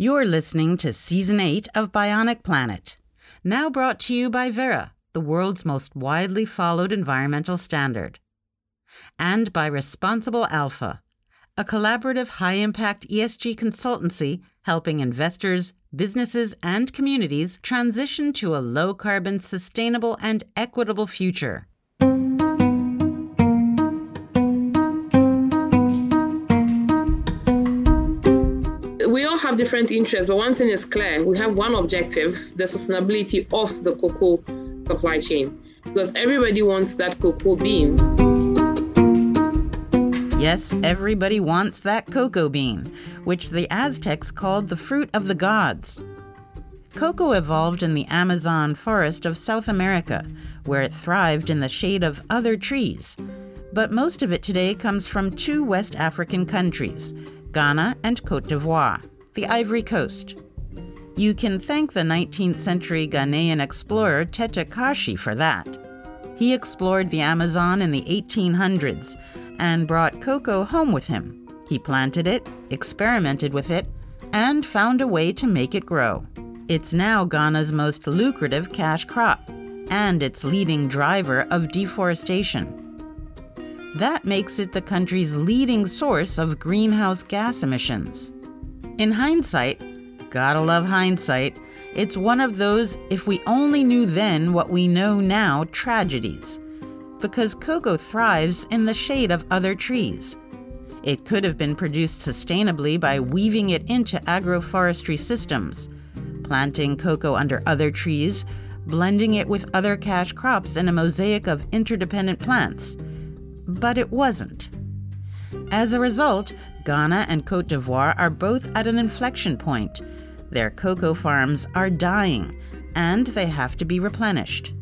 You're listening to Season 8 of Bionic Planet, now brought to you by Verra, the world's most widely followed environmental standard, and by Responsible Alpha, a collaborative high impact ESG consultancy helping investors, businesses, and communities transition to a low carbon, sustainable, and equitable future. Have different interests, but one thing is clear we have one objective the sustainability of the cocoa supply chain. Because everybody wants that cocoa bean. Yes, everybody wants that cocoa bean, which the Aztecs called the fruit of the gods. Cocoa evolved in the Amazon forest of South America, where it thrived in the shade of other trees. But most of it today comes from two West African countries, Ghana and Cote d'Ivoire the Ivory Coast. You can thank the 19th century Ghanaian explorer Tetteh Quarshie for that. He explored the Amazon in the 1800s and brought cocoa home with him. He planted it, experimented with it, and found a way to make it grow. It's now Ghana's most lucrative cash crop and its leading driver of deforestation. That makes it the country's leading source of greenhouse gas emissions. In hindsight, gotta love hindsight, it's one of those if we only knew then what we know now tragedies. Because cocoa thrives in the shade of other trees. It could have been produced sustainably by weaving it into agroforestry systems, planting cocoa under other trees, blending it with other cash crops in a mosaic of interdependent plants. But it wasn't. As a result, Ghana and Cote d'Ivoire are both at an inflection point. Their cocoa farms are dying, and they have to be replenished.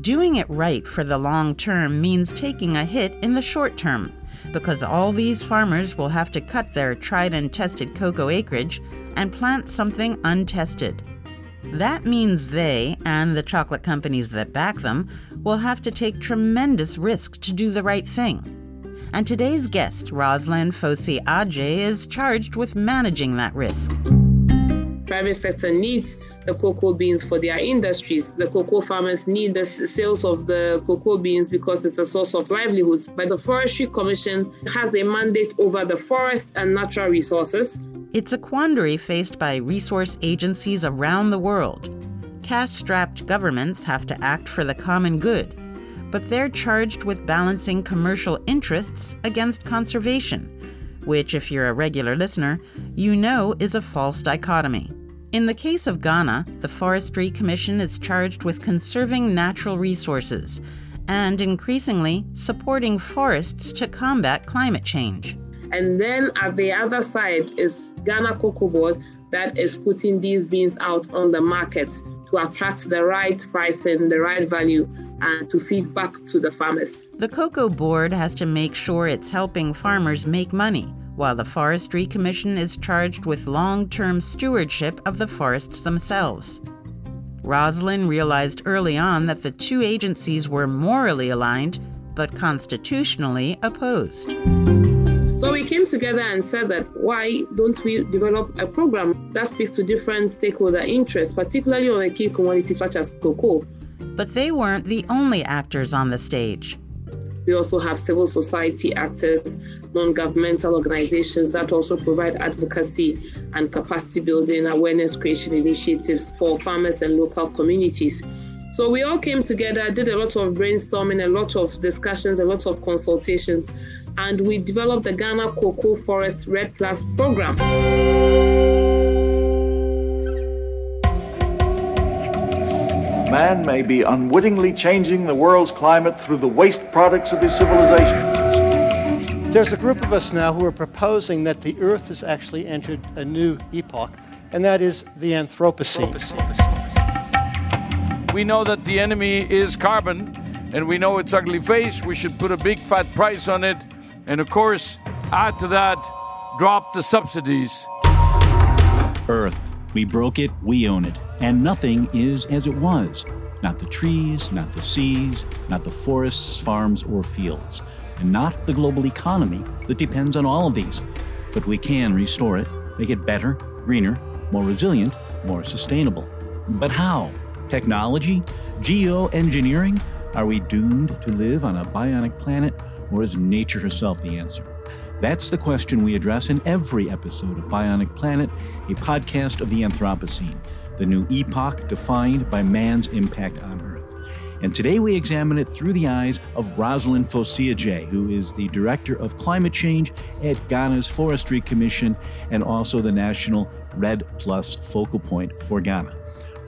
Doing it right for the long term means taking a hit in the short term, because all these farmers will have to cut their tried and tested cocoa acreage and plant something untested. That means they, and the chocolate companies that back them, will have to take tremendous risk to do the right thing. And today's guest, Rosalind Fosuah Adjei, is charged with managing that risk. Private sector needs the cocoa beans for their industries. The cocoa farmers need the sales of the cocoa beans because it's a source of livelihoods. But the Forestry Commission has a mandate over the forest and natural resources. It's a quandary faced by resource agencies around the world. Cash strapped governments have to act for the common good but they're charged with balancing commercial interests against conservation, which, if you're a regular listener, you know is a false dichotomy. In the case of Ghana, the Forestry Commission is charged with conserving natural resources and increasingly supporting forests to combat climate change. And then at the other side is Ghana Cocoa Board that is putting these beans out on the market to attract the right pricing, the right value, and to feed back to the farmers. The Cocoa Board has to make sure it's helping farmers make money, while the Forestry Commission is charged with long term stewardship of the forests themselves. Rosalind realized early on that the two agencies were morally aligned, but constitutionally opposed. So we came together and said that why don't we develop a program that speaks to different stakeholder interests, particularly on a key commodity such as cocoa. But they weren't the only actors on the stage. We also have civil society actors, non governmental organizations that also provide advocacy and capacity building awareness creation initiatives for farmers and local communities. So we all came together, did a lot of brainstorming, a lot of discussions, a lot of consultations, and we developed the Ghana Cocoa Forest REDD Plus program. Man may be unwittingly changing the world's climate through the waste products of his civilization. There's a group of us now who are proposing that the Earth has actually entered a new epoch, and that is the Anthropocene. We know that the enemy is carbon, and we know its ugly face. We should put a big fat price on it and of course, add to that, drop the subsidies. Earth. We broke it, we own it. And nothing is as it was. Not the trees, not the seas, not the forests, farms, or fields. And not the global economy that depends on all of these. But we can restore it, make it better, greener, more resilient, more sustainable. But how? Technology? Geoengineering? Are we doomed to live on a bionic planet, or is nature herself the answer? That's the question we address in every episode of Bionic Planet, a podcast of the Anthropocene, the new epoch defined by man's impact on Earth. And today we examine it through the eyes of Rosalind Fosuah-Adjei, who is the Director of Climate Change at Ghana's Forestry Commission and also the National REDD Plus focal point for Ghana.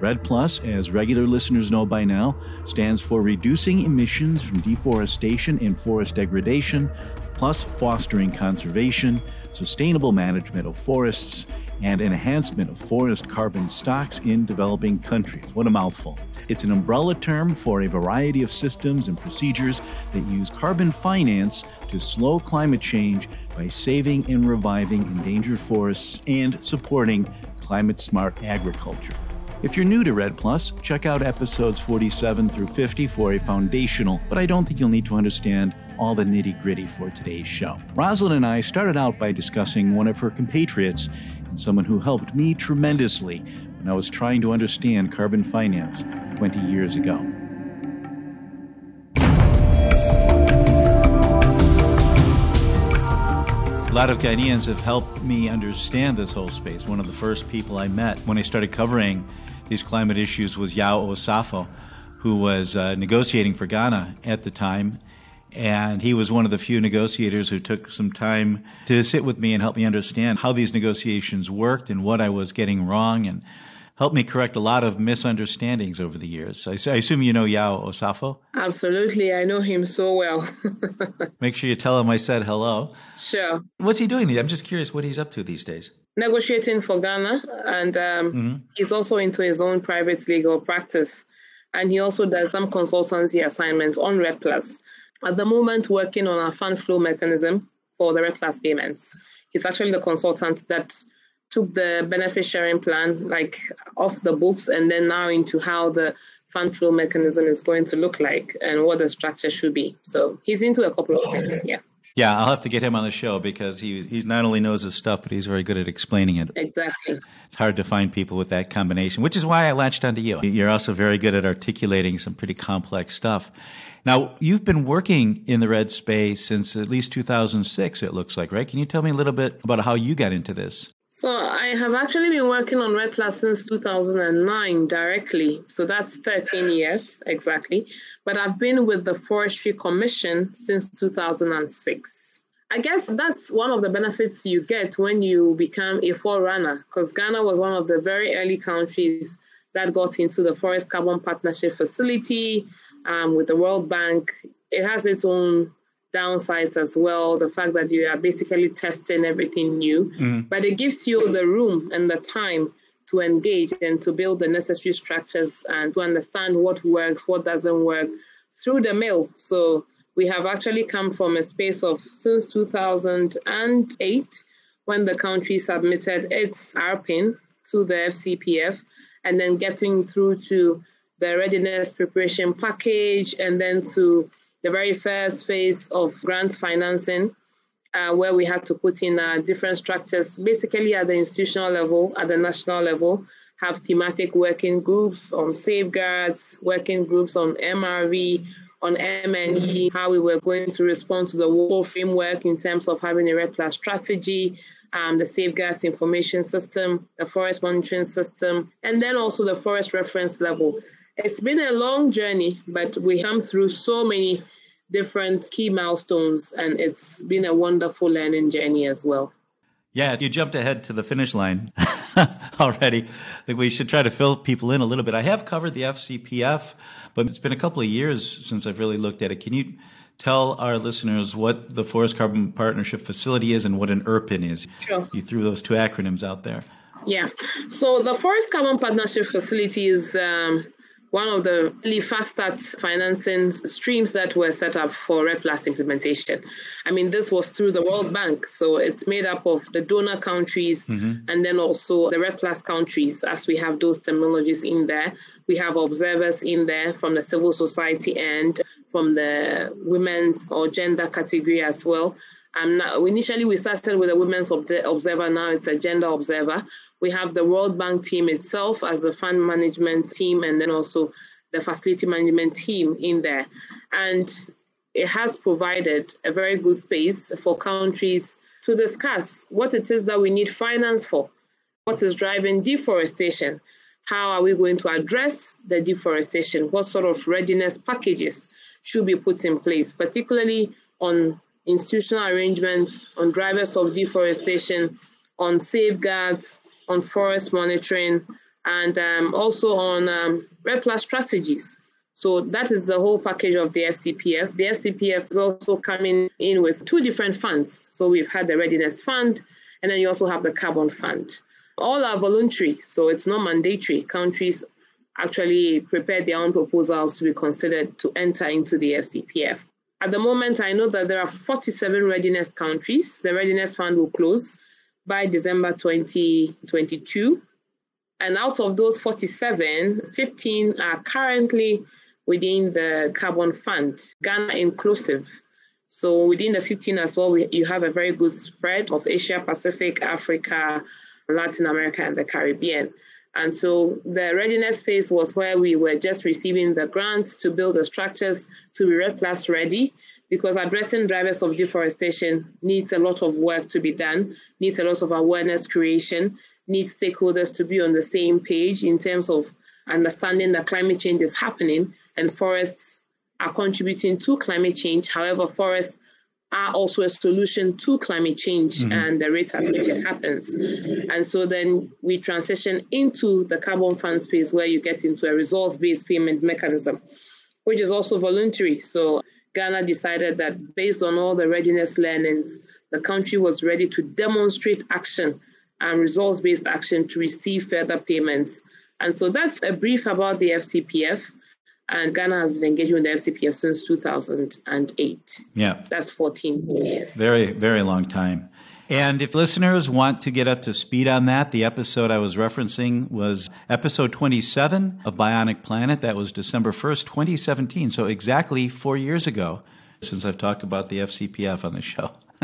REDD Plus, as regular listeners know by now, stands for Reducing Emissions from Deforestation and Forest Degradation, plus fostering conservation, sustainable management of forests, and enhancement of forest carbon stocks in developing countries. What a mouthful. It's an umbrella term for a variety of systems and procedures that use carbon finance to slow climate change by saving and reviving endangered forests and supporting climate smart agriculture. If you're new to REDD Plus, check out episodes 47 through 50 for a foundational, but I don't think you'll need to understand all the nitty gritty for today's show. Rosalind and I started out by discussing one of her compatriots and someone who helped me tremendously when I was trying to understand carbon finance 20 years ago. A lot of Ghanaians have helped me understand this whole space. One of the first people I met when I started covering these climate issues was Yaw Osafo, who was uh, negotiating for Ghana at the time. And he was one of the few negotiators who took some time to sit with me and help me understand how these negotiations worked and what I was getting wrong and helped me correct a lot of misunderstandings over the years. I, I assume you know Yaw Osafo? Absolutely. I know him so well. Make sure you tell him I said hello. Sure. What's he doing? I'm just curious what he's up to these days negotiating for Ghana, and um, mm-hmm. he's also into his own private legal practice. And he also does some consultancy assignments on REDD Plus. At the moment, working on a fund flow mechanism for the REDD Plus payments. He's actually the consultant that took the benefit sharing plan like off the books and then now into how the fund flow mechanism is going to look like and what the structure should be. So he's into a couple of things. Yeah. Yeah, I'll have to get him on the show because he he not only knows his stuff, but he's very good at explaining it. Exactly. It's hard to find people with that combination, which is why I latched onto you. You're also very good at articulating some pretty complex stuff. Now, you've been working in the REDD space since at least 2006, it looks like, right? Can you tell me a little bit about how you got into this? So I have actually been working on REDD Plus since 2009 directly. So that's 13 years exactly. But I've been with the Forestry Commission since 2006. I guess that's one of the benefits you get when you become a forerunner, because Ghana was one of the very early countries that got into the Forest Carbon Partnership Facility um, with the World Bank. It has its own downsides as well the fact that you are basically testing everything new mm. but it gives you the room and the time to engage and to build the necessary structures and to understand what works what doesn't work through the mill so we have actually come from a space of since 2008 when the country submitted its RPIN to the FCPF and then getting through to the readiness preparation package and then to the very first phase of grant financing, uh, where we had to put in uh, different structures, basically at the institutional level, at the national level, have thematic working groups on safeguards, working groups on MRV, on M&E, how we were going to respond to the whole framework in terms of having a REDD Plus strategy, um, the safeguards information system, the forest monitoring system, and then also the forest reference level. It's been a long journey, but we come through so many different key milestones, and it's been a wonderful learning journey as well. Yeah, you jumped ahead to the finish line already. I think we should try to fill people in a little bit. I have covered the FCPF, but it's been a couple of years since I've really looked at it. Can you tell our listeners what the Forest Carbon Partnership Facility is and what an ERPIN is? Sure. You threw those two acronyms out there. Yeah. So the Forest Carbon Partnership Facility is um, one of the really fast start financing streams that were set up for REDD Plus implementation. I mean, this was through the World Bank, so it's made up of the donor countries mm-hmm. and then also the REDD Plus countries, as we have those terminologies in there. We have observers in there from the civil society and from the women's or gender category as well. Um, now, initially, we started with a women's observer. Now it's a gender observer. We have the World Bank team itself as the fund management team, and then also the facility management team in there. And it has provided a very good space for countries to discuss what it is that we need finance for, what is driving deforestation, how are we going to address the deforestation, what sort of readiness packages should be put in place, particularly on institutional arrangements, on drivers of deforestation, on safeguards, on forest monitoring, and um, also on um, REDD+ strategies. So that is the whole package of the FCPF. The FCPF is also coming in with two different funds. So we've had the Readiness Fund, and then you also have the Carbon Fund. All are voluntary, so it's not mandatory. Countries actually prepare their own proposals to be considered to enter into the FCPF. At the moment, I know that there are 47 readiness countries. The Readiness Fund will close by December 2022. And out of those 47, 15 are currently within the Carbon Fund, Ghana inclusive. So within the 15 as well, we, you have a very good spread of Asia, Pacific, Africa, Latin America, and the Caribbean. And so the readiness phase was where we were just receiving the grants to build the structures to be REDD+ ready because addressing drivers of deforestation needs a lot of work to be done, needs a lot of awareness creation, needs stakeholders to be on the same page in terms of understanding that climate change is happening and forests are contributing to climate change. However, forests are also a solution to climate change mm-hmm. and the rate at which it happens. And so then we transition into the carbon fund space where you get into a results based payment mechanism, which is also voluntary. So Ghana decided that based on all the readiness learnings, the country was ready to demonstrate action and results based action to receive further payments. And so that's a brief about the FCPF. And Ghana has been engaging with the FCPF since 2008. Yeah. That's 14 years. Very, very long time. And if listeners want to get up to speed on that, the episode I was referencing was episode 27 of Bionic Planet. That was December 1st, 2017. So exactly four years ago since I've talked about the FCPF on the show.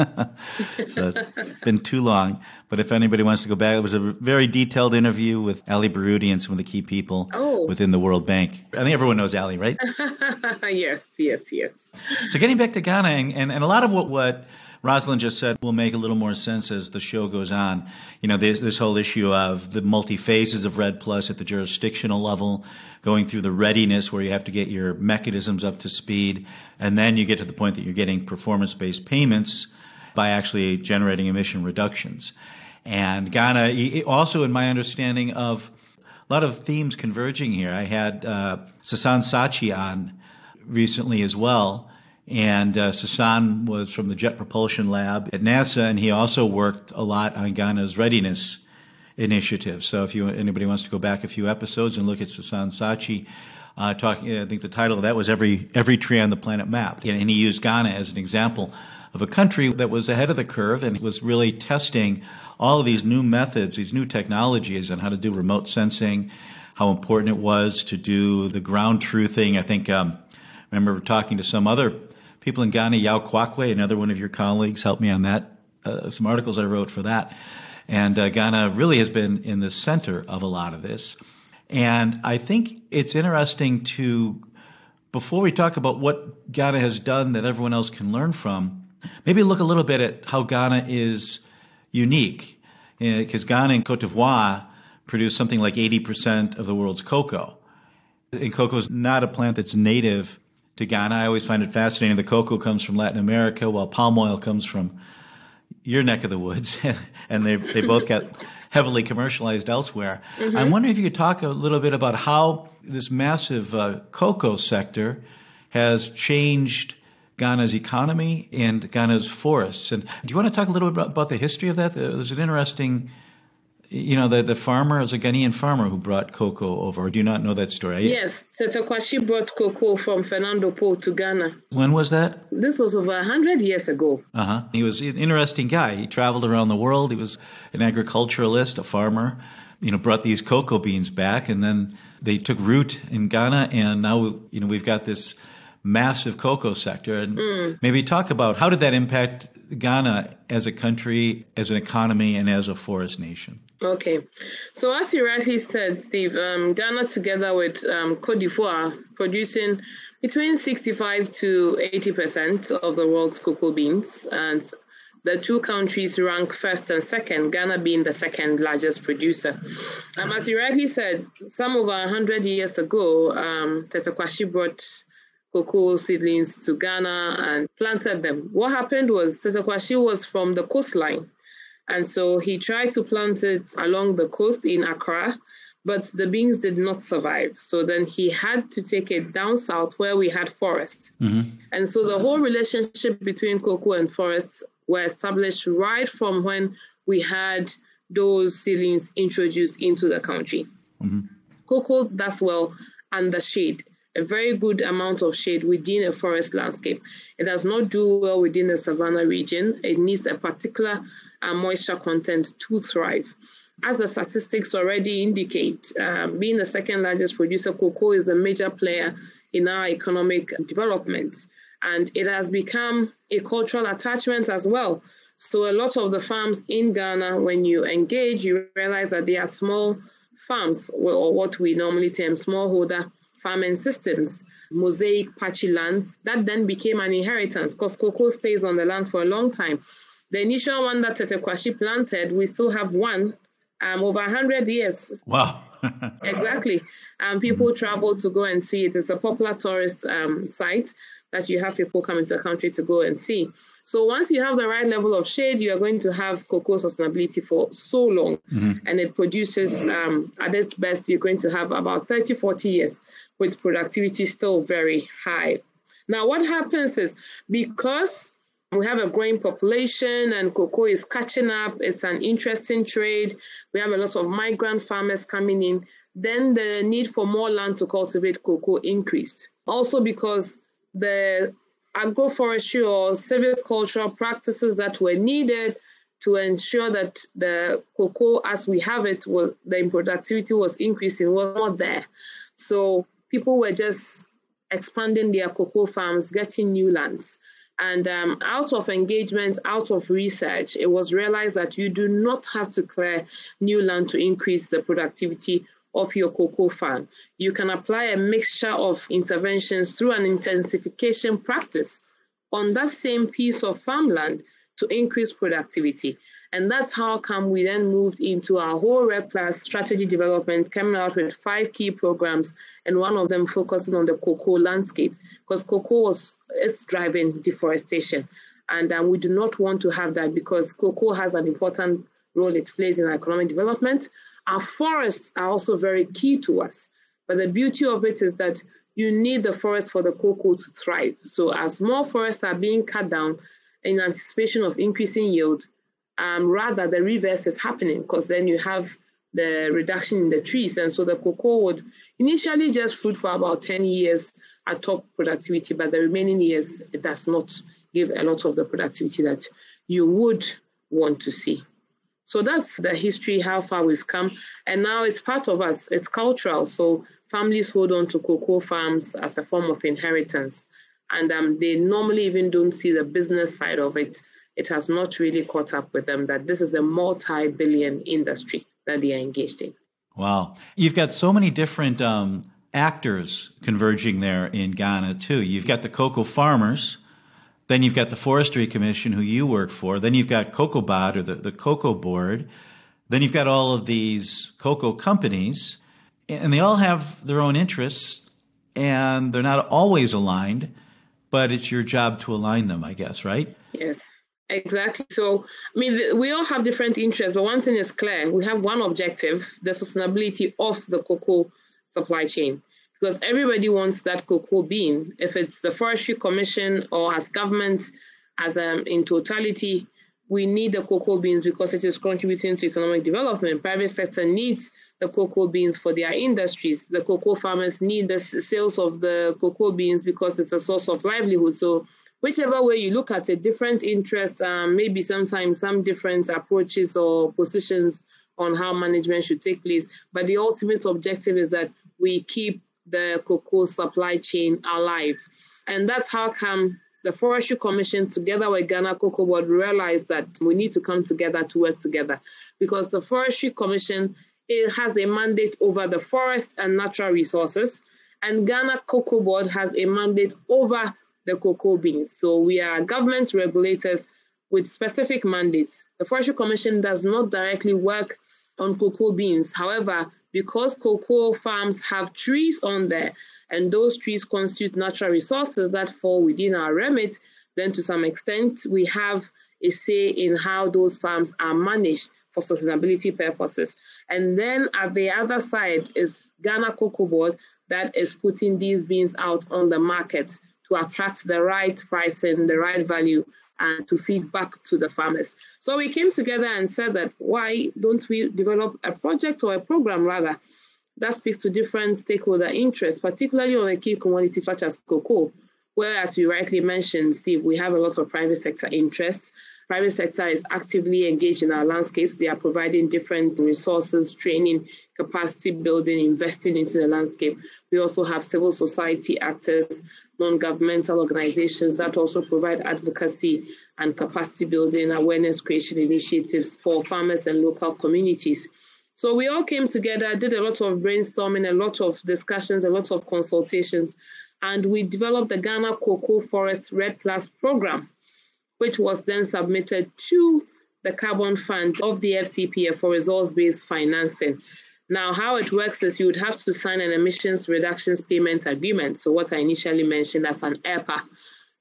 so it's been too long. But if anybody wants to go back, it was a very detailed interview with Ali Baroudi and some of the key people oh. within the World Bank. I think everyone knows Ali, right? yes, yes, yes. So getting back to Ghana, and, and, and a lot of what, what Rosalind just said will make a little more sense as the show goes on. You know, this, this whole issue of the multi phases of REDD+ at the jurisdictional level, going through the readiness where you have to get your mechanisms up to speed, and then you get to the point that you're getting performance based payments by actually generating emission reductions. And Ghana, also in my understanding of a lot of themes converging here. I had uh, Sassan Saatchi on recently as well and uh, Sassan was from the Jet Propulsion Lab at NASA, and he also worked a lot on Ghana's readiness initiative. So if you anybody wants to go back a few episodes and look at Sassan Saatchi, uh, talking, I think the title of that was "Every Every Tree on the Planet Mapped," and he used Ghana as an example of a country that was ahead of the curve and was really testing all of these new methods, these new technologies, on how to do remote sensing, how important it was to do the ground truthing. I think um, I remember talking to some other people in Ghana, Yaw Kwakye, another one of your colleagues, helped me on that. Uh, some articles I wrote for that. And uh, Ghana really has been in the center of a lot of this. And I think it's interesting to, before we talk about what Ghana has done that everyone else can learn from, maybe look a little bit at how Ghana is unique. Because uh, Ghana and Cote d'Ivoire produce something like 80% of the world's cocoa. And cocoa is not a plant that's native to Ghana. I always find it fascinating. The cocoa comes from Latin America, while palm oil comes from your neck of the woods, and they they both got heavily commercialized elsewhere. Mm-hmm. I'm wondering if you could talk a little bit about how this massive uh, cocoa sector has changed Ghana's economy and Ghana's forests. And do you want to talk a little bit about, about the history of that? There's an interesting you know, the, the farmer is a Ghanaian farmer who brought cocoa over. Do you not know that story? Yes, Tetteh Quarshie brought cocoa from Fernando Po to Ghana. When was that? This was over 100 years ago. Uh huh. He was an interesting guy. He traveled around the world. He was an agriculturalist, a farmer. You know, brought these cocoa beans back, and then they took root in Ghana, and now you know we've got this massive cocoa sector. And mm. maybe talk about how did that impact Ghana as a country, as an economy, and as a forest nation? Okay. So, as you rightly said, Steve, um, Ghana, together with um, Cote d'Ivoire, producing between 65 to 80% of the world's cocoa beans. And the two countries rank first and second, Ghana being the second largest producer. Um, as you rightly said, some over 100 years ago, um, Tetteh Quarshie brought cocoa seedlings to Ghana and planted them. What happened was Tetteh Quarshie was from the coastline. And so he tried to plant it along the coast in Accra, but the beans did not survive. So then he had to take it down south where we had forests. Mm-hmm. And so the whole relationship between cocoa and forests were established right from when we had those seedlings introduced into the country. Mm-hmm. Cocoa does well under shade, a very good amount of shade within a forest landscape. It does not do well within the savanna region. It needs a particular uh, moisture content to thrive. As the statistics already indicate, um, being the second largest producer, cocoa is a major player in our economic development and it has become a cultural attachment as well. So a lot of the farms in Ghana, when you engage, you realize that they are small farms, or what we normally term smallholder farming systems, mosaic patchy lands. That then became an inheritance because cocoa stays on the land for a long time. The initial one that Tetteh Quarshie planted, we still have one um, over 100 years. Wow. exactly. Um, people travel to go and see it. It's a popular tourist um, site that you have people come into the country to go and see. So once you have the right level of shade, you are going to have cocoa sustainability for so long. Mm-hmm. And it produces, um, at its best, you're going to have about 30, 40 years with productivity still very high. Now, what happens is because we have a growing population and cocoa is catching up, it's an interesting trade, we have a lot of migrant farmers coming in, then the need for more land to cultivate cocoa increased. Also because the agroforestry or silvicultural practices that were needed to ensure that the cocoa as we have it was the productivity was increasing was not there. So people were just expanding their cocoa farms, getting new lands. And um, out of engagement, out of research, it was realized that you do not have to clear new land to increase the productivity of your cocoa farm. You can apply a mixture of interventions through an intensification practice on that same piece of farmland to increase productivity. And that's how come we then moved into our whole REDD Plus strategy development, coming out with five key programs, and one of them focusing on the cocoa landscape, because cocoa was, is driving deforestation. And um, we do not want to have that because cocoa has an important role it plays in economic development, our forests are also very key to us. But the beauty of it is that you need the forest for the cocoa to thrive. So as more forests are being cut down in anticipation of increasing yield, um, rather the reverse is happening because then you have the reduction in the trees. And so the cocoa would initially just fruit for about 10 years at top productivity, but the remaining years, it does not give a lot of the productivity that you would want to see. So that's the history, how far we've come. And now it's part of us, it's cultural. So families hold on to cocoa farms as a form of inheritance. And um, they normally even don't see the business side of it. It has not really caught up with them that this is a multi billion industry that they are engaged in. Wow. You've got so many different um, actors converging there in Ghana, too. You've got the cocoa farmers then you've got the Forestry Commission, who you work for. Then you've got COCOBOD, or the, the Cocoa Board. Then you've got all of these cocoa companies, and they all have their own interests, and they're not always aligned, but it's your job to align them, I guess, right? Yes. Exactly. So, I mean, we all have different interests, but one thing is clear: we have one objective: the sustainability of the cocoa supply chain because everybody wants that cocoa bean. If it's the Forestry Commission or as government, as um, in totality, we need the cocoa beans because it is contributing to economic development. Private sector needs the cocoa beans for their industries. The cocoa farmers need the sales of the cocoa beans because it's a source of livelihood. So whichever way you look at it, different interests, um, maybe sometimes some different approaches or positions on how management should take place. But the ultimate objective is that we keep the cocoa supply chain alive. And that's how come the Forestry Commission, together with Ghana Cocoa Board, realized that we need to come together to work together because the Forestry Commission it has a mandate over the forest and natural resources, and Ghana Cocoa Board has a mandate over the cocoa beans. So we are government regulators with specific mandates. The Forestry Commission does not directly work on cocoa beans. However, because cocoa farms have trees on there and those trees constitute natural resources that fall within our remit, then to some extent we have a say in how those farms are managed for sustainability purposes. And then at the other side is Ghana Cocoa Board that is putting these beans out on the market to attract the right pricing, the right value, and to feed back to the farmers. So we came together and said that why don't we develop a project or a program rather that speaks to different stakeholder interests, particularly on a key commodity such as cocoa, where, as you rightly mentioned, Steve, we have a lot of private sector interests. Private sector is actively engaged in our landscapes. They are providing different resources, training, capacity building, investing into the landscape. We also have civil society actors, non-governmental organizations that also provide advocacy and capacity building, awareness creation initiatives for farmers and local communities. So we all came together, did a lot of brainstorming, a lot of discussions, a lot of consultations, and we developed the Ghana Cocoa Forest REDD Plus program which was then submitted to the Carbon Fund of the FCPF for results based financing. Now, how it works is you would have to sign an emissions reductions payment agreement. So, what I initially mentioned as an ERPA,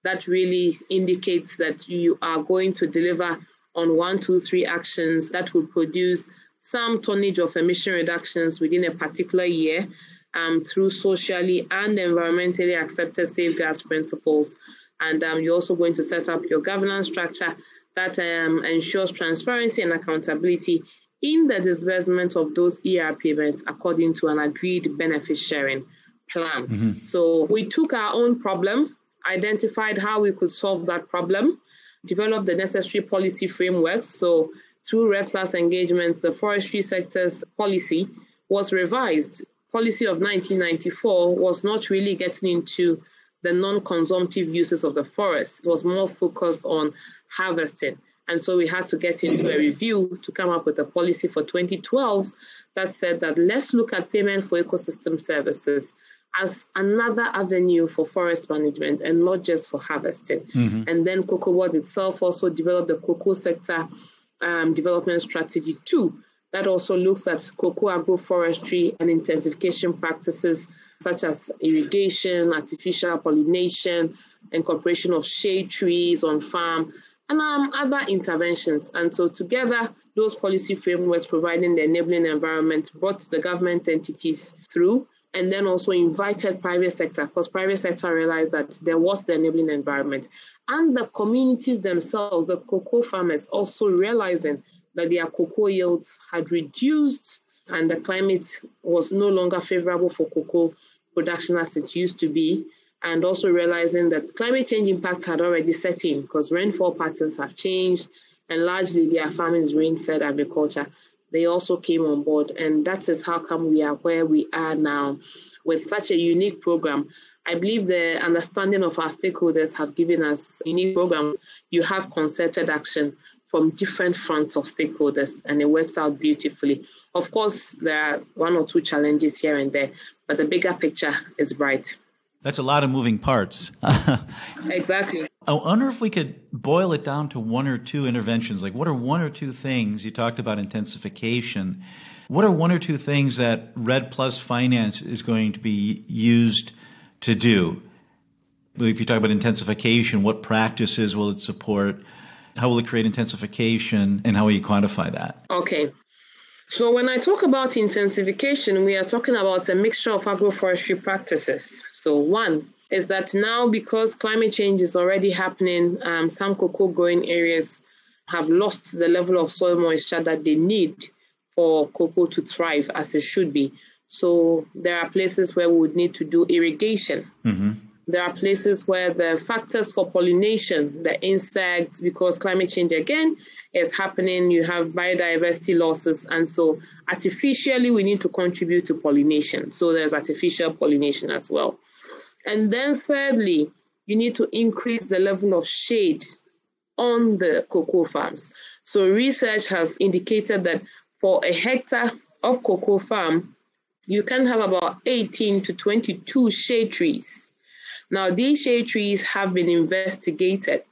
that really indicates that you are going to deliver on one, two, three actions that will produce some tonnage of emission reductions within a particular year um, through socially and environmentally accepted safeguards principles and um, you're also going to set up your governance structure that um, ensures transparency and accountability in the disbursement of those ER payments according to an agreed benefit sharing plan. Mm-hmm. So we took our own problem, identified how we could solve that problem, developed the necessary policy frameworks. So through REDD Plus engagements, the forestry sector's policy was revised. Policy of 1994 was not really getting into the non-consumptive uses of the forest. It was more focused on harvesting. And so we had to get into a review to come up with a policy for 2012 that said that let's look at payment for ecosystem services as another avenue for forest management and not just for harvesting. Mm-hmm. And then Cocoa Board itself also developed the cocoa sector um, development strategy too, that also looks at cocoa agroforestry and intensification practices such as irrigation, artificial pollination, incorporation of shade trees on farm, and um, other interventions. And so together, those policy frameworks providing the enabling environment brought the government entities through and then also invited private sector because private sector realized that there was the enabling environment and the communities themselves the cocoa farmers also realizing that their cocoa yields had reduced and the climate was no longer favorable for cocoa production as it used to be, and also realizing that climate change impacts had already set in because rainfall patterns have changed and largely their farming is rain-fed agriculture. They also came on board, and that is how come we are where we are now with such a unique program. I believe the understanding of our stakeholders have given us unique programs. You have concerted action from different fronts of stakeholders, and it works out beautifully. Of course, there are one or two challenges here and there, but the bigger picture is bright. That's a lot of moving parts. exactly. I wonder if we could boil it down to one or two interventions. Like, what are one or two things? You talked about intensification. What are one or two things that REDD Plus Finance is going to be used to do? If you talk about intensification, what practices will it support? How will it create intensification? And how will you quantify that? Okay. So, when I talk about intensification, we are talking about a mixture of agroforestry practices. So, one is that now, because climate change is already happening, um, some cocoa growing areas have lost the level of soil moisture that they need for cocoa to thrive as it should be. So, there are places where we would need to do irrigation. Mm-hmm. There are places where the factors for pollination, the insects, because climate change again is happening, you have biodiversity losses. And so artificially, we need to contribute to pollination. So there's artificial pollination as well. And then thirdly, you need to increase the level of shade on the cocoa farms. So research has indicated that for a hectare of cocoa farm, you can have about 18 to 22 shade trees. Now, these shade trees have been investigated.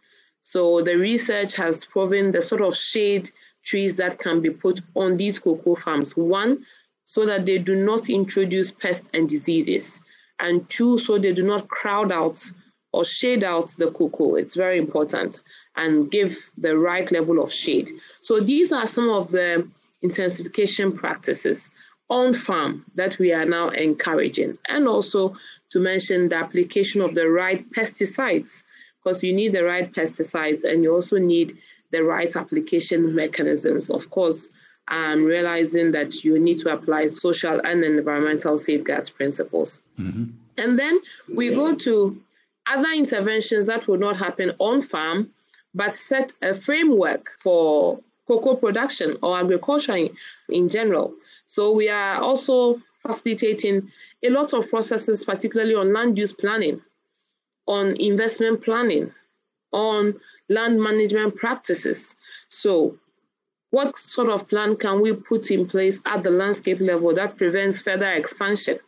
So the research has proven the sort of shade trees that can be put on these cocoa farms. One, so that they do not introduce pests and diseases. And two, so they do not crowd out or shade out the cocoa. It's very important and give the right level of shade. So these are some of the intensification practices on farm that we are now encouraging. And also to mention the application of the right pesticides, because you need the right pesticides and you also need the right application mechanisms. Of course, um, realizing that you need to apply social and environmental safeguards principles. Mm-hmm. And then we go to other interventions that will not happen on farm, but set a framework for cocoa production or agriculture in, in general. So we are also facilitating a lot of processes, particularly on land use planning, on investment planning, on land management practices. So what sort of plan can we put in place at the landscape level that prevents further expansion?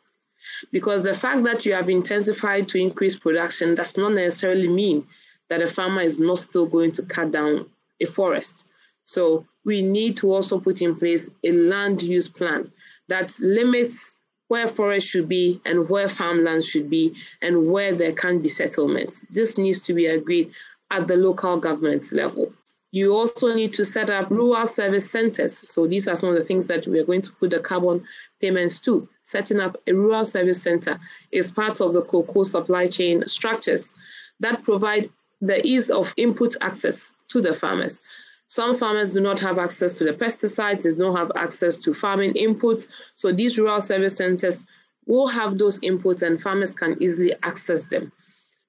Because the fact that you have intensified to increase production does not necessarily mean that a farmer is not still going to cut down a forest. So we need to also put in place a land use plan that limits where forests should be and where farmlands should be and where there can be settlements. This needs to be agreed at the local government level. You also need to set up rural service centers. So these are some of the things that we are going to put the carbon payments to. Setting up a rural service center is part of the cocoa supply chain structures that provide the ease of input access to the farmers. Some farmers do not have access to the pesticides, they don't have access to farming inputs. So these rural service centers will have those inputs and farmers can easily access them.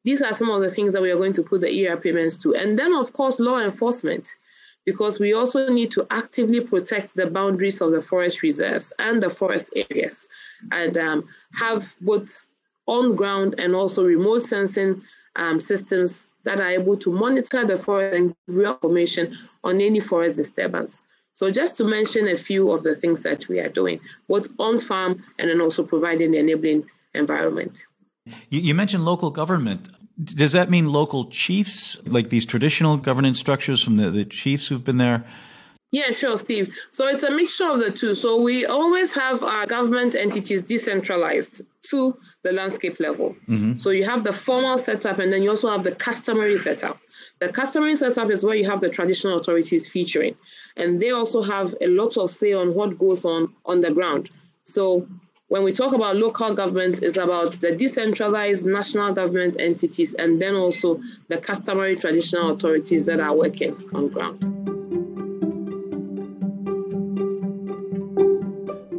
These are some of the things that we are going to put the EIR payments to. And then, of course, law enforcement, because we also need to actively protect the boundaries of the forest reserves and the forest areas and um, have both on ground and also remote sensing um, systems that are able to monitor the forest and give real information on any forest disturbance. So just to mention a few of the things that we are doing, both on farm and then also providing the enabling environment. You, mentioned local government. Does that mean local chiefs, like these traditional governance structures from the, the chiefs who've been there? Yeah, sure, Steve. So it's a mixture of the two. So we always have our government entities decentralized to the landscape level. Mm-hmm. So you have the formal setup and then you also have the customary setup. The customary setup is where you have the traditional authorities featuring, and they also have a lot of say on what goes on on the ground. So when we talk about local government, it's about the decentralized national government entities and then also the customary traditional authorities that are working on ground.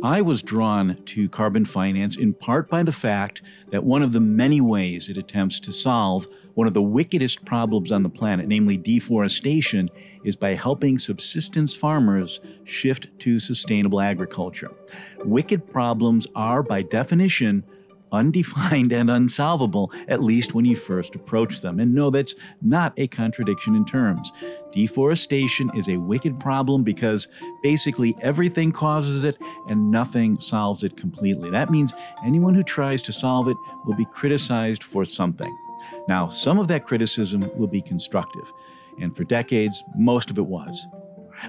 I was drawn to carbon finance in part by the fact that one of the many ways it attempts to solve one of the wickedest problems on the planet, namely deforestation, is by helping subsistence farmers shift to sustainable agriculture. Wicked problems are, by definition, undefined and unsolvable, at least when you first approach them. And no, that's not a contradiction in terms. Deforestation is a wicked problem because basically everything causes it and nothing solves it completely. That means anyone who tries to solve it will be criticized for something. Now, some of that criticism will be constructive, and for decades, most of it was.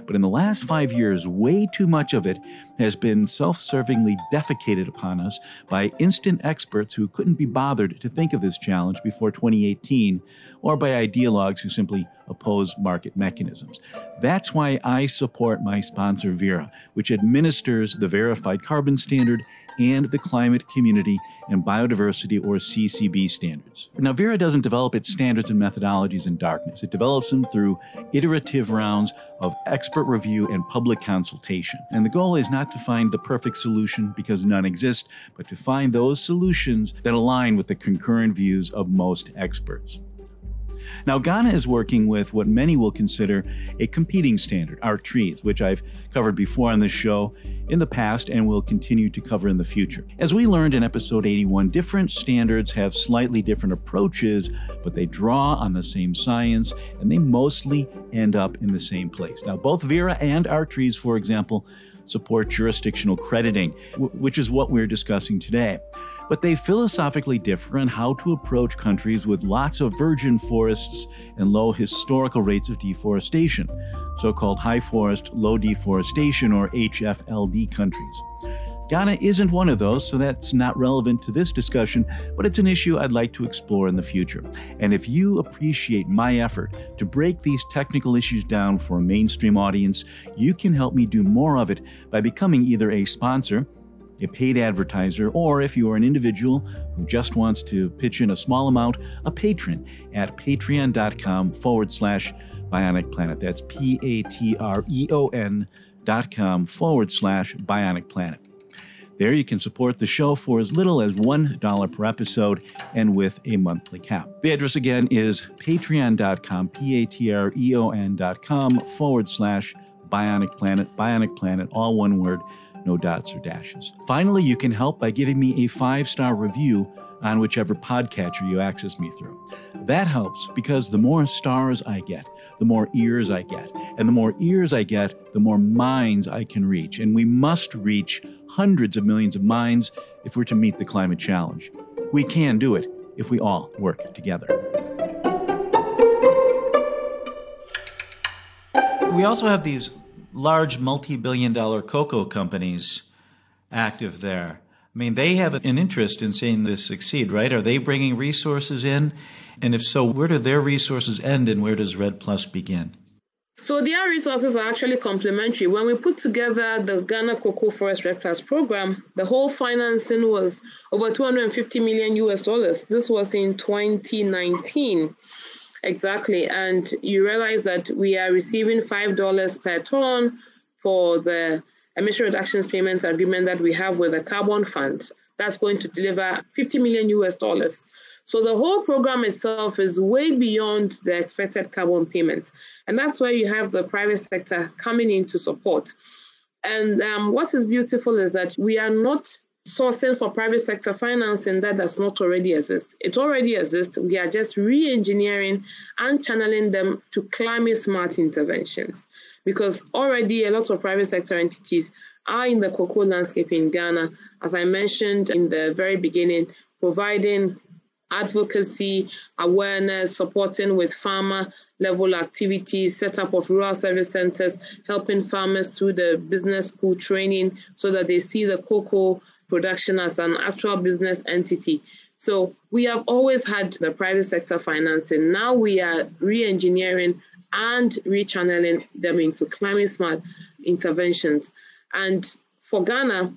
But in the last five years, way too much of it has been self servingly defecated upon us by instant experts who couldn't be bothered to think of this challenge before 2018, or by ideologues who simply oppose market mechanisms. That's why I support my sponsor, Verra, which administers the Verified Carbon Standard and the Climate Community and Biodiversity or CCB standards. Now, Verra doesn't develop its standards and methodologies in darkness. It develops them through iterative rounds of expert review and public consultation. And the goal is not to find the perfect solution because none exist, but to find those solutions that align with the concurrent views of most experts. Now, Ghana is working with what many will consider a competing standard, ART-TREES, which I've covered before on this show in the past and will continue to cover in the future. As we learned in episode 81, different standards have slightly different approaches, but they draw on the same science and they mostly end up in the same place. Now, both Verra and ART-TREES, for example, support jurisdictional crediting, which is what we're discussing today. But they philosophically differ on how to approach countries with lots of virgin forests and low historical rates of deforestation, so called high forest, low deforestation, or HFLD countries. Ghana isn't one of those, so that's not relevant to this discussion, but it's an issue I'd like to explore in the future. And if you appreciate my effort to break these technical issues down for a mainstream audience, you can help me do more of it by becoming either a sponsor, a paid advertiser, or if you are an individual who just wants to pitch in a small amount, a patron at patreon.com forward slash bionic planet. That's P A T R E O N dot com forward slash bionic planet. There you can support the show for as little as $1 per episode and with a monthly cap. The address again is patreon.com, P A T R E O N.com forward slash Bionic Planet, Bionic Planet, all one word, no dots or dashes. Finally, you can help by giving me a five star review on whichever podcatcher you access me through. That helps because the more stars I get, the more ears I get. And the more ears I get, the more minds I can reach. And we must reach hundreds of millions of minds if we're to meet the climate challenge. We can do it if we all work together. We also have these large multi billion dollar cocoa companies active there. I mean, they have an interest in seeing this succeed, right? Are they bringing resources in? And if so, where do their resources end and where does REDD Plus begin? So their resources are actually complementary. When we put together the Ghana Cocoa Forest REDD Plus program, the whole financing was over 250 million US dollars. This was in 2019. Exactly. And you realize that we are receiving $5 per ton for the emission reductions payments agreement that we have with the Carbon Fund. That's going to deliver 50 million US dollars. So the whole program itself is way beyond the expected carbon payments. And that's where you have the private sector coming in to support. And um, what is beautiful is that we are not sourcing for private sector financing that does not already exist. It already exists. We are just re engineering and channeling them to climate smart interventions because already a lot of private sector entities are in the cocoa landscape in Ghana. As I mentioned in the very beginning, providing advocacy, awareness, supporting with farmer level activities, setup of rural service centers, helping farmers through the business school training so that they see the cocoa production as an actual business entity. So we have always had the private sector financing. Now we are re-engineering and rechanneling them into climate smart interventions. And for Ghana,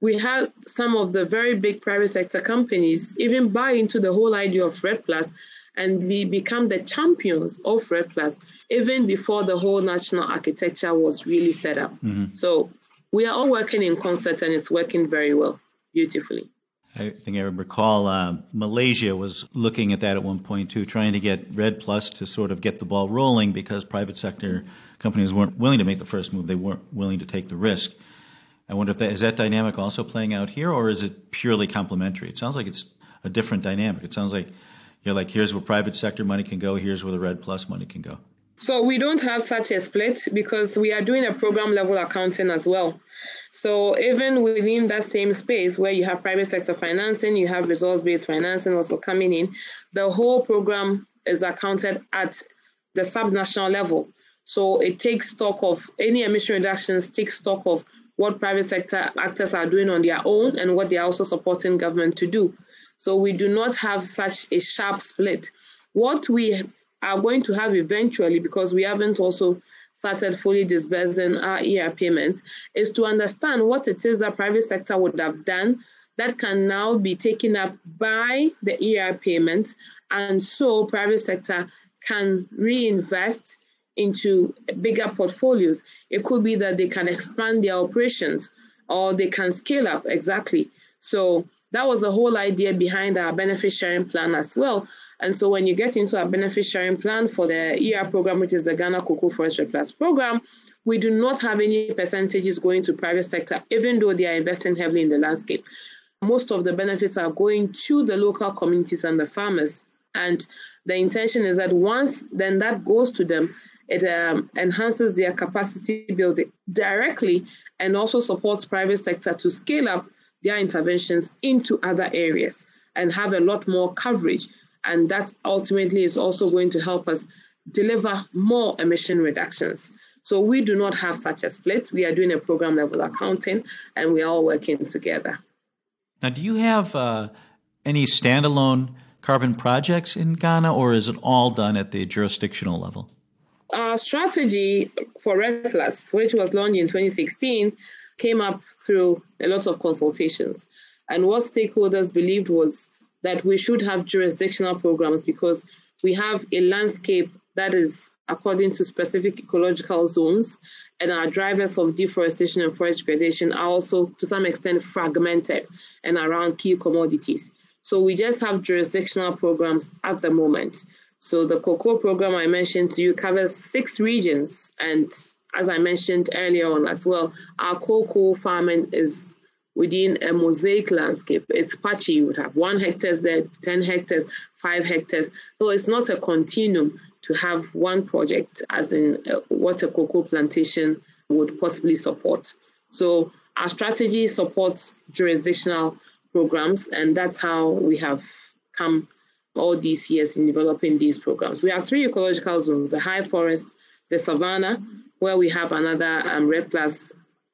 we had some of the very big private sector companies even buy into the whole idea of REDD Plus and we become the champions of REDD Plus even before the whole national architecture was really set up. Mm-hmm. So we are all working in concert and it's working very well, beautifully. I think I recall uh, Malaysia was looking at that at one point too, trying to get REDD Plus to sort of get the ball rolling because private sector companies weren't willing to make the first move; they weren't willing to take the risk. I wonder if that is that dynamic also playing out here, or is it purely complementary? It sounds like it's a different dynamic. It sounds like you're like, here's where private sector money can go, here's where the REDD Plus money can go. So we don't have such a split because we are doing a program level accounting as well. So even within that same space where you have private sector financing, you have results-based financing also coming in, the whole program is accounted at the subnational level. So it takes stock of any emission reductions, takes stock of what private sector actors are doing on their own and what they are also supporting government to do. So we do not have such a sharp split. What we are going to have eventually, because we haven't also started fully disbursing our ER payments, is to understand what it is that private sector would have done that can now be taken up by the ER payments, and so private sector can reinvest into bigger portfolios. It could be that they can expand their operations or they can scale up exactly. So that was the whole idea behind our benefit sharing plan as well. And so when you get into our benefit sharing plan for the ER program, which is the Ghana Cocoa Forest REDD Plus program, we do not have any percentages going to private sector, even though they are investing heavily in the landscape. Most of the benefits are going to the local communities and the farmers. And the intention is that once then that goes to them, it um, enhances their capacity building directly and also supports private sector to scale up their interventions into other areas and have a lot more coverage. And that ultimately is also going to help us deliver more emission reductions. So we do not have such a split. We are doing a program level accounting and we are all working together. Now, do you have uh, any standalone carbon projects in Ghana or is it all done at the jurisdictional level? Our strategy for Plus, which was launched in 2016, came up through a lot of consultations. And what stakeholders believed was that we should have jurisdictional programs because we have a landscape that is according to specific ecological zones, and our drivers of deforestation and forest degradation are also to some extent fragmented and around key commodities. So we just have jurisdictional programs at the moment. So the cocoa program I mentioned to you covers six regions, and as I mentioned earlier on as well, our cocoa farming is within a mosaic landscape. It's patchy. You would have one hectares there, 10 hectares, five hectares. So it's not a continuum to have one project as in uh, what a cocoa plantation would possibly support. So our strategy supports jurisdictional programs, and that's how we have come all these years in developing these programs. We have three ecological zones, the high forest, the savanna, where we have another um, REDD Plus.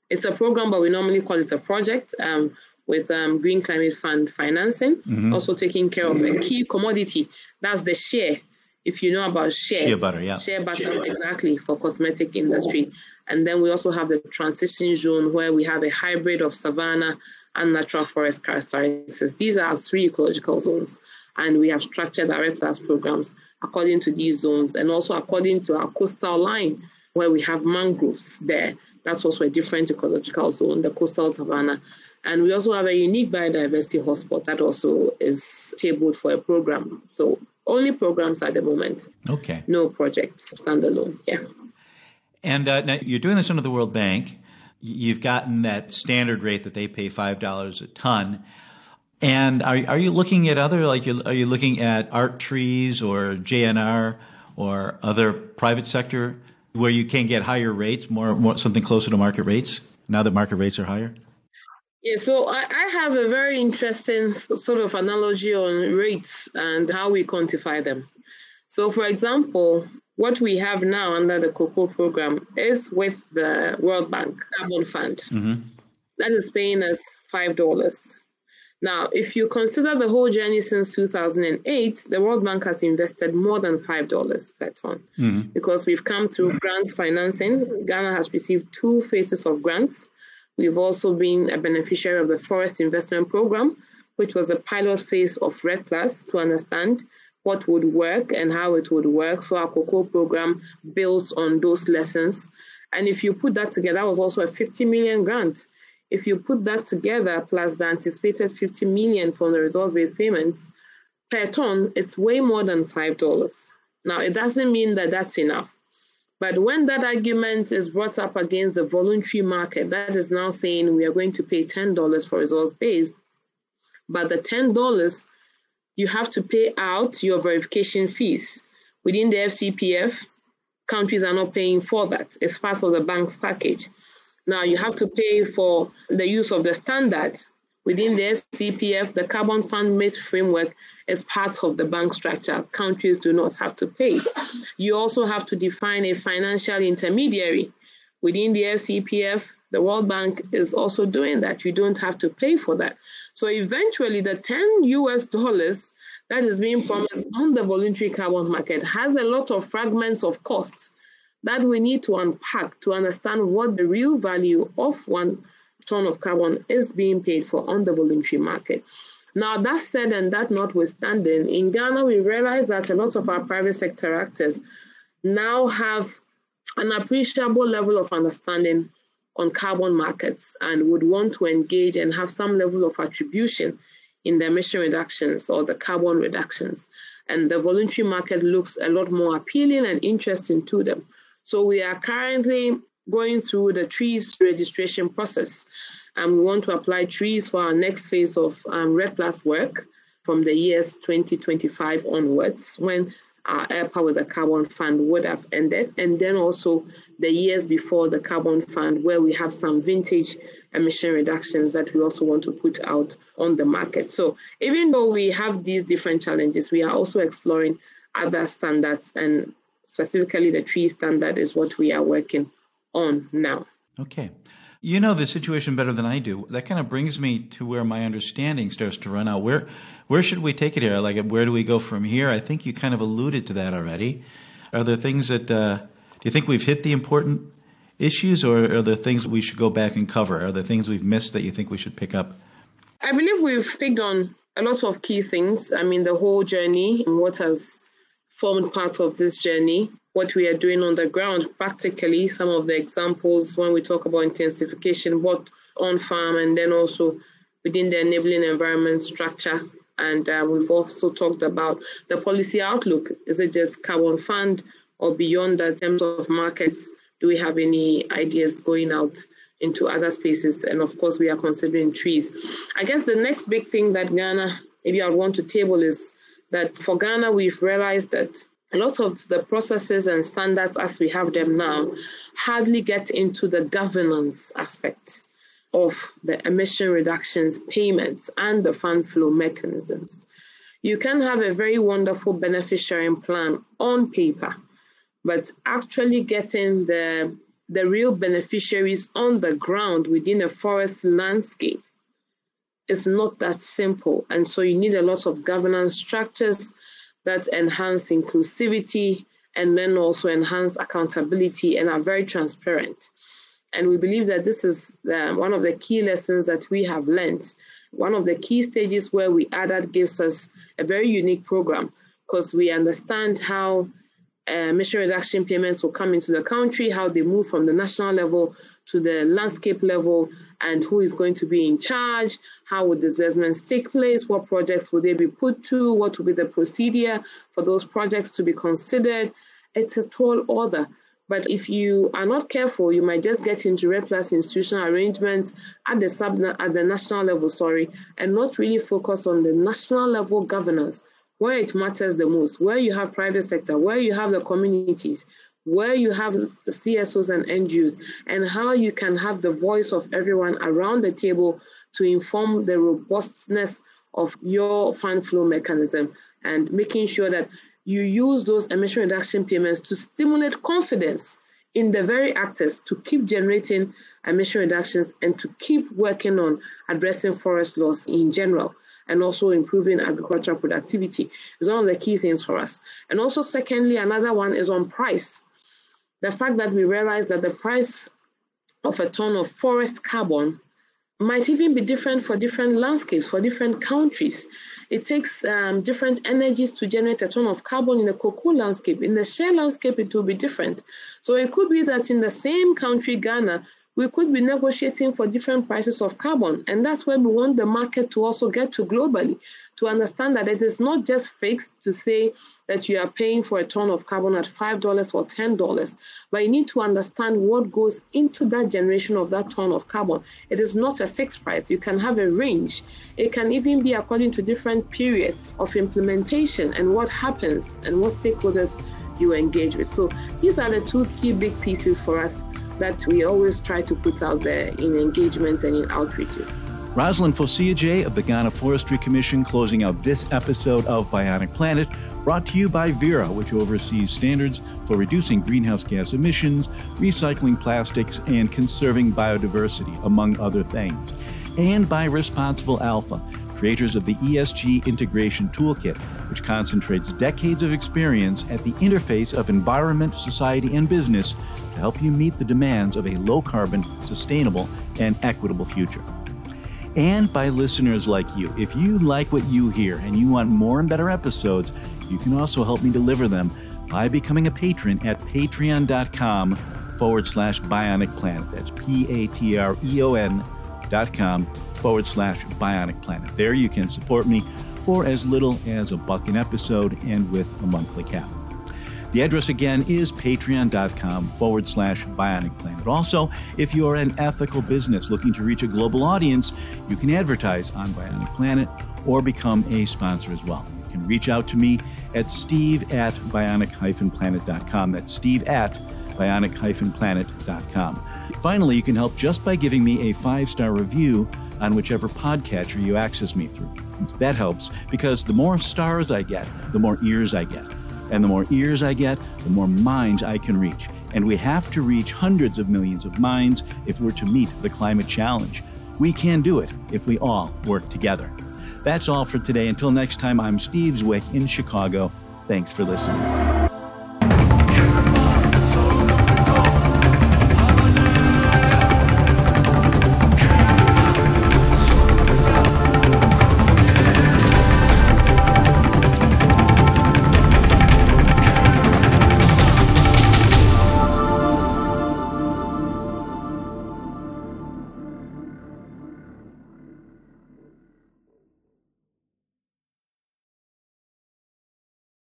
It's a program, but we normally call it a project um, with um, Green Climate Fund financing, mm-hmm. also taking care of a key commodity. That's the shea if you know about shea, shea butter, yeah, shea butter exactly for cosmetic industry. And then we also have the transition zone where we have a hybrid of savanna and natural forest characteristics. These are three ecological zones, and we have structured our plus programs according to these zones and also according to our coastal line where we have mangroves there. That's also a different ecological zone, the coastal savanna. And we also have a unique biodiversity hotspot that also is tabled for a program. So only programs at the moment. Okay. No projects standalone. Yeah. And uh, now you're doing this under the World Bank. You've gotten that standard rate that they pay five dollars a ton. And are are you looking at other like are you looking at ART-TREES or JNR or other private sector where you can get higher rates, more, more something closer to market rates now that market rates are higher? Yeah, so I, I, have a very interesting sort of analogy on rates and how we quantify them. So, for example, what we have now under the COCO program is with the World Bank Carbon Fund. Mm-hmm. That is paying us $5. Now, if you consider the whole journey since 2008, the World Bank has invested more than $5 per ton mm-hmm. because we've come through grants financing. Ghana has received two phases of grants We've also been a beneficiary of the Forest Investment Program, which was the pilot phase of REDD Plus to understand what would work and how it would work. So our cocoa program builds on those lessons. And if you put that together, that was also a 50 million grant. If you put that together plus the anticipated 50 million from the results-based payments per ton, it's way more than $5. Now, it doesn't mean that that's enough. But when that argument is brought up against the voluntary market, that is now saying we are going to pay $10 for results based, but the $10, you have to pay out your verification fees. Within the FCPF, countries are not paying for that. It's part of the bank's package. Now you have to pay for the use of the standard Within the FCPF, the Carbon Fund Mate framework is part of the bank structure. Countries do not have to pay. You also have to define a financial intermediary. Within the FCPF, the World Bank is also doing that. You don't have to pay for that. So eventually, the 10 US dollars that is being promised on the voluntary carbon market has a lot of fragments of costs that we need to unpack to understand what the real value of one ton of carbon is being paid for on the voluntary market. Now, that said and that notwithstanding, in Ghana, we realize that a lot of our private sector actors now have an appreciable level of understanding on carbon markets and would want to engage and have some level of attribution in the emission reductions or the carbon reductions. And the voluntary market looks a lot more appealing and interesting to them. So we are currently going through the TREES registration process and we want to apply TREES for our next phase of um, REDD Plus work from the years 2025 onwards when our ERPA with the Carbon Fund would have ended, and then also the years before the Carbon Fund, where we have some vintage emission reductions that we also want to put out on the market. So even though we have these different challenges, we are also exploring other standards, and specifically the tree standard is what we are working on now. Okay. You know the situation better than I do. That kind of brings me to where my understanding starts to run out. Where where should we take it here? Like, where do we go from here? I think you kind of alluded to that already. Are there things that uh, do you think we've hit the important issues, or are there things we should go back and cover? Are there things we've missed that you think we should pick up? I believe we've picked on a lot of key things. I mean, the whole journey and what has formed part of this journey, what we are doing on the ground, practically, some of the examples when we talk about intensification, what on farm, and then also within the enabling environment structure. And uh, we've also talked about the policy outlook. Is it just carbon fund or beyond that in terms of markets? Do we have any ideas going out into other spaces? And of course, we are considering TREES. I guess the next big thing that Ghana, maybe I want to table is that for Ghana, we've realized that a lot of the processes and standards as we have them now hardly get into the governance aspect of the emission reductions payments and the fund flow mechanisms. You can have a very wonderful benefit sharing plan on paper, but actually getting the, the real beneficiaries on the ground within a forest landscape is not that simple. And so you need a lot of governance structures that enhance inclusivity and then also enhance accountability and are very transparent. And we believe that this is uh, one of the key lessons that we have learned. One of the key stages where we added gives us a very unique program because we understand how uh, emission reduction payments will come into the country, how they move from the national level to the landscape level, and who is going to be in charge, how would disbursements take place, what projects will they be put to, what will be the procedure for those projects to be considered. It's a tall order. But if you are not careful, you might just get into REDD Plus institutional arrangements at the sub at the national level, sorry, and not really focus on the national level governance where it matters the most, where you have private sector, where you have the communities, where you have CSOs and NGOs, and how you can have the voice of everyone around the table to inform the robustness of your fund flow mechanism and making sure that you use those emission reduction payments to stimulate confidence in the very actors to keep generating emission reductions and to keep working on addressing forest loss in general and also improving agricultural productivity is one of the key things for us. And also, secondly, another one is on price. The fact that we realize that the price of a ton of forest carbon might even be different for different landscapes, for different countries. It takes um, different energies to generate a ton of carbon in the cocoa landscape. In the shea landscape, it will be different. So it could be that in the same country, Ghana, we could be negotiating for different prices of carbon. And that's where we want the market to also get to globally to understand that it is not just fixed to say that you are paying for a ton of carbon at $5 or $10, but you need to understand what goes into that generation of that ton of carbon. It is not a fixed price. You can have a range. It can even be according to different periods of implementation and what happens and what stakeholders you engage with. So these are the two key big pieces for us that we always try to put out there in engagement and in outreaches. Rosalind Fosuah-Adjei of the Ghana Forestry Commission closing out this episode of Bionic Planet, brought to you by Verra, which oversees standards for reducing greenhouse gas emissions, recycling plastics, and conserving biodiversity, among other things. And by Responsible Alpha, creators of the ESG Integration Toolkit, which concentrates decades of experience at the interface of environment, society, and business to help you meet the demands of a low carbon, sustainable, and equitable future. And by listeners like you. If you like what you hear and you want more and better episodes, you can also help me deliver them by becoming a patron at patreon.com forward slash bionic planet. That's P A T R E O N dot com forward slash bionic planet. There you can support me for as little as a buck an episode and with a monthly cap. The address again is patreon.com forward slash bionic planet. Also, if you're an ethical business looking to reach a global audience, you can advertise on Bionic Planet or become a sponsor as well. You can reach out to me at steve at bionic-planet.com. That's steve at bionic-planet.com. Finally, you can help just by giving me a five star review on whichever podcatcher you access me through. That helps because the more stars I get, the more ears I get. And the more ears I get, the more minds I can reach. And we have to reach hundreds of millions of minds if we're to meet the climate challenge. We can do it if we all work together. That's all for today. Until next time, I'm Steve Zwick in Chicago. Thanks for listening.